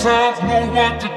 sometimes know what to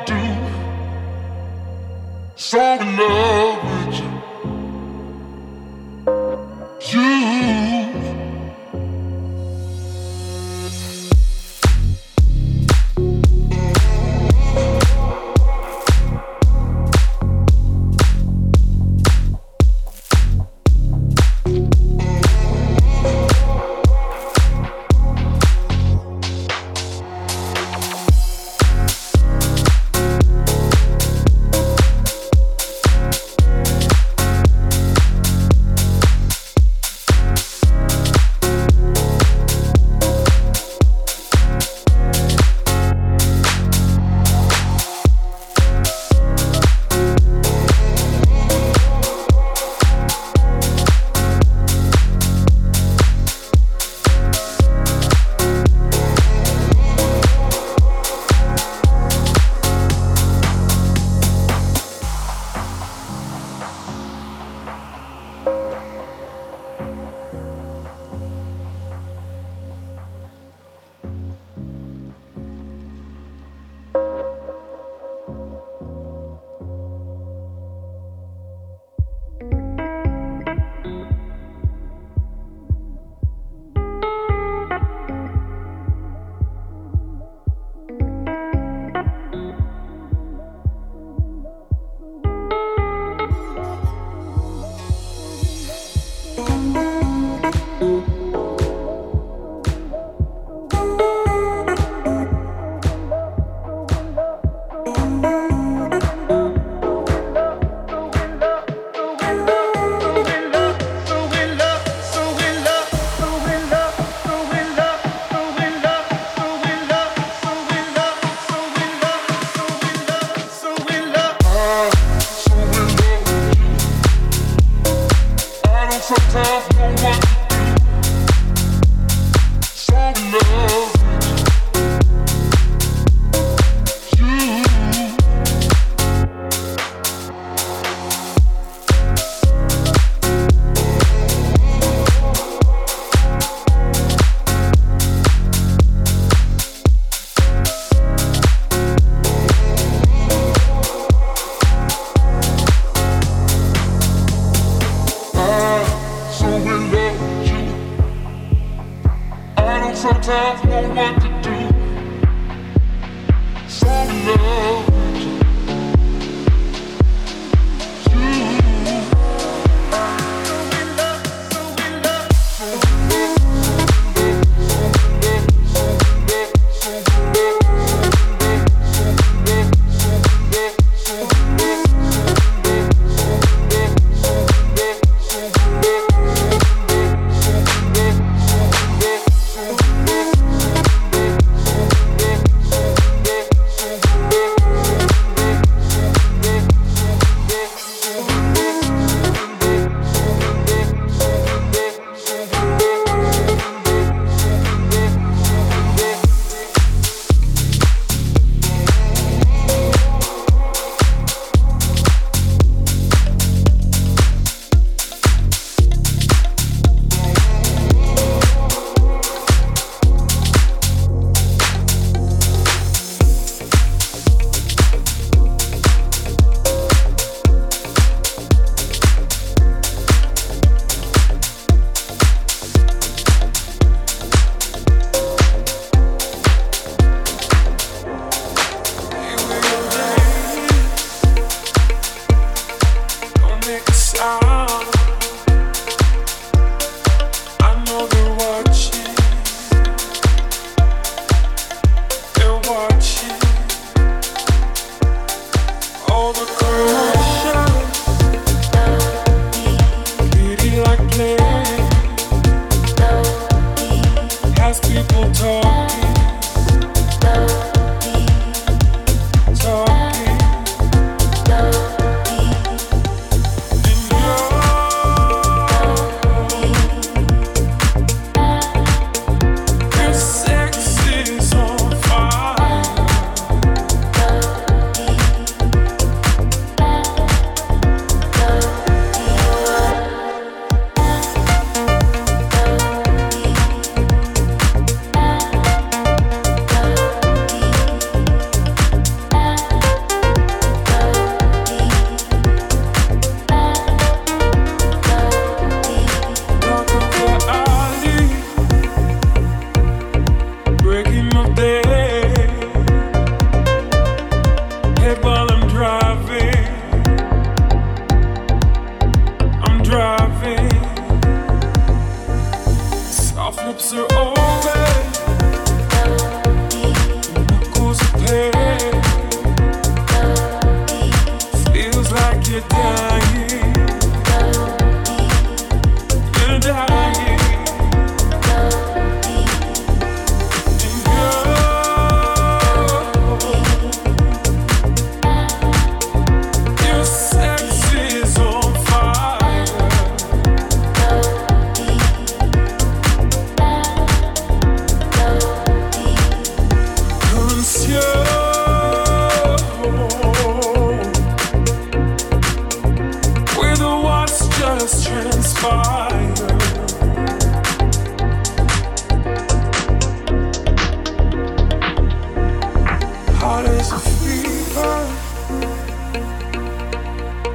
place of fever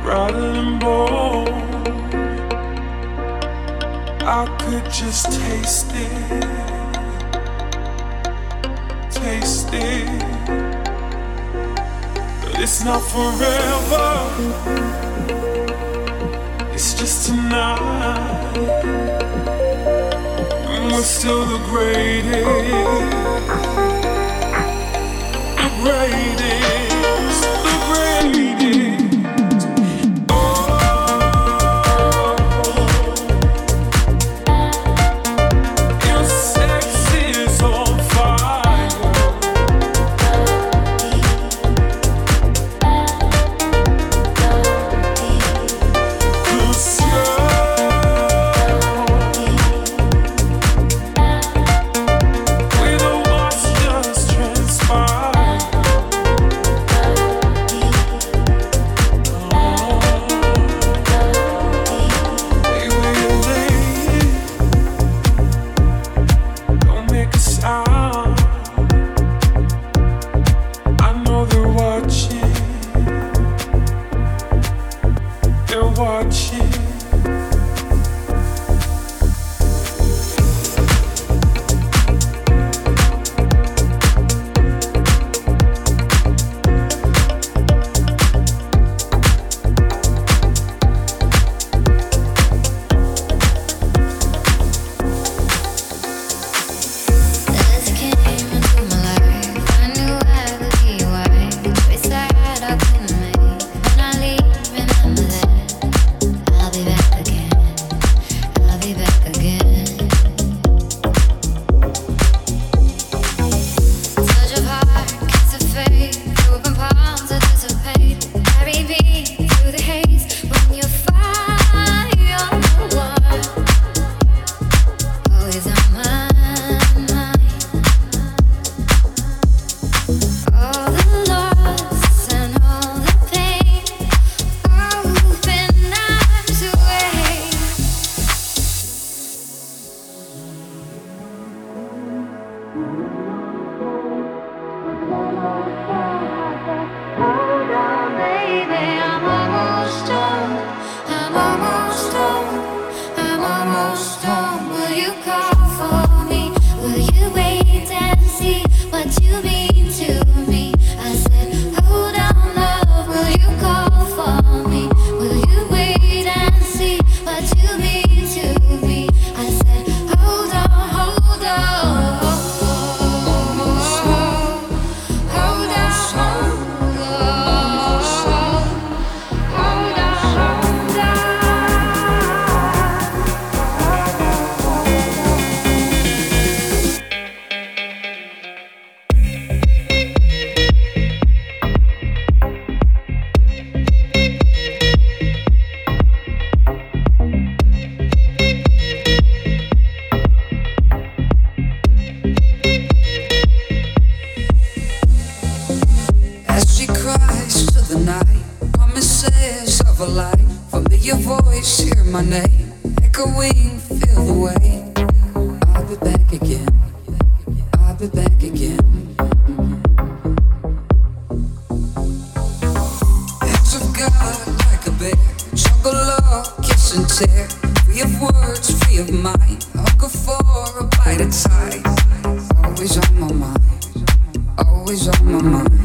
rather than bold. I could just taste it, taste it, but it's not forever. It's just tonight, and we're still the greatest ready Will you call for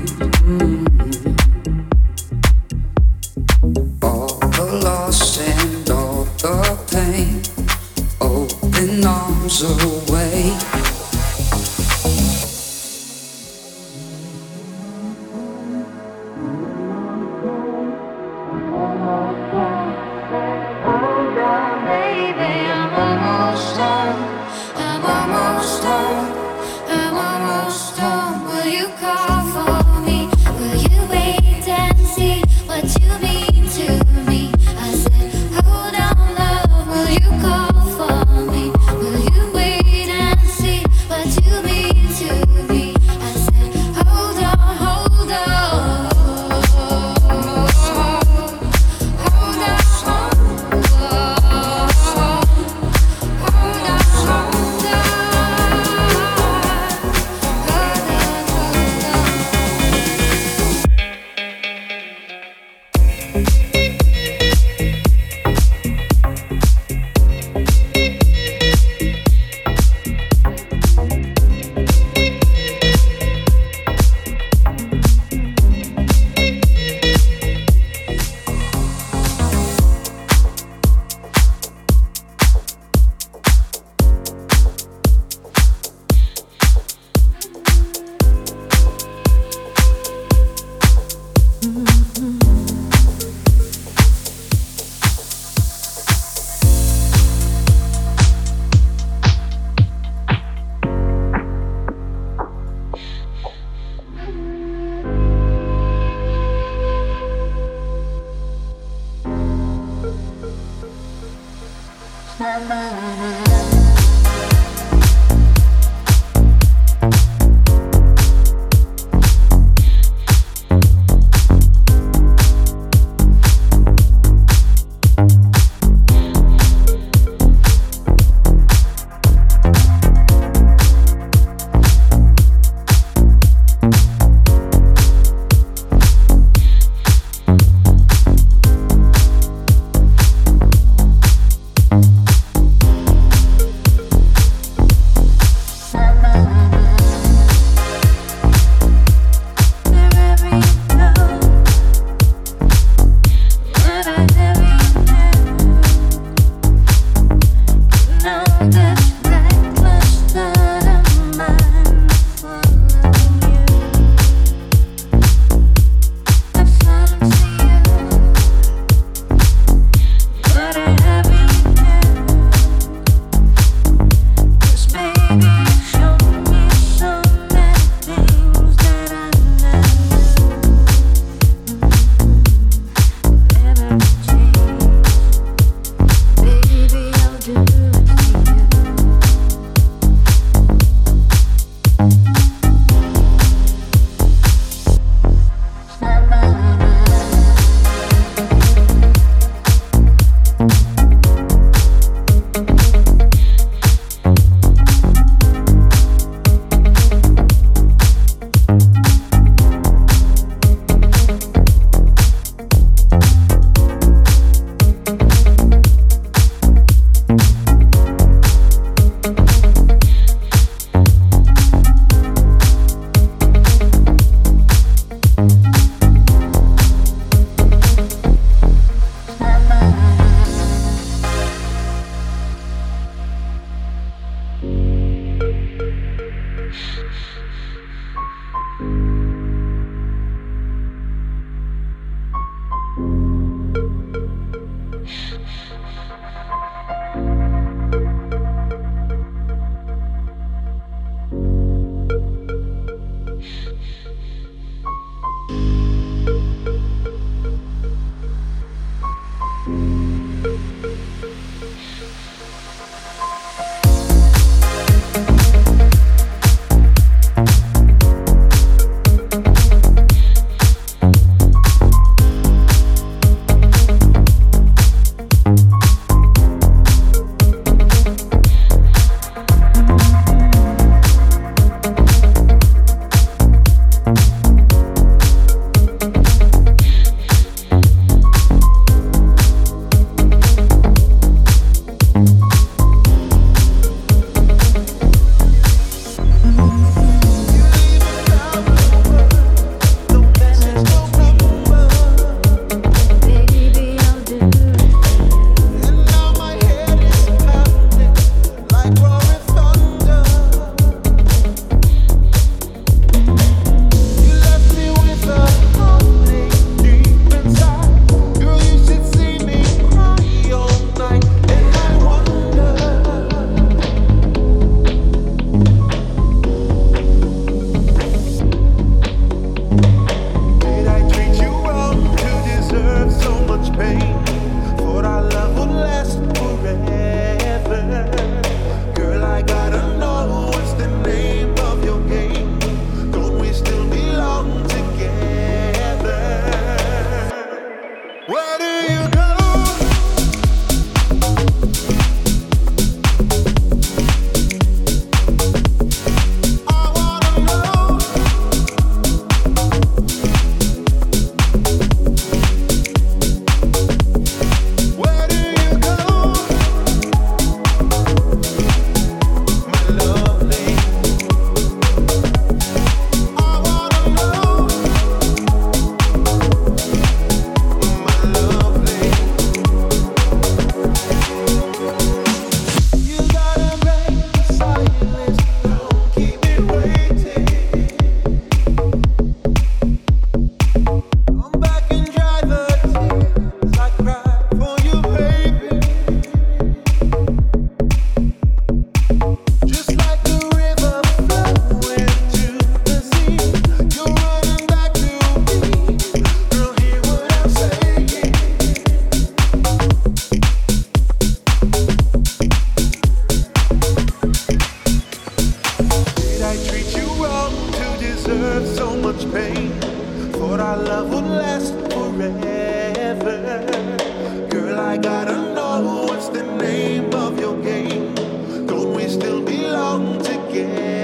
belong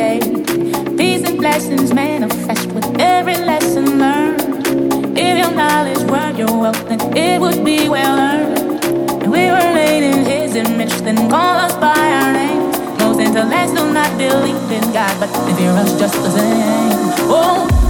Peace and blessings manifest with every lesson learned. If your knowledge were your wealth, then it would be well earned. And we were made in His image, then call us by our names. Most intellects do not believe in God, but they fear us just the same. Oh.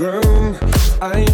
grown. I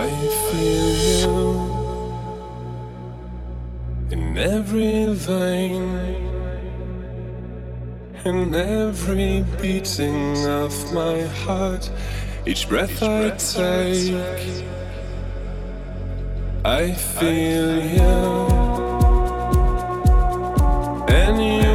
I feel you in every vein, in every beating of my heart, each breath I take. I feel you. Any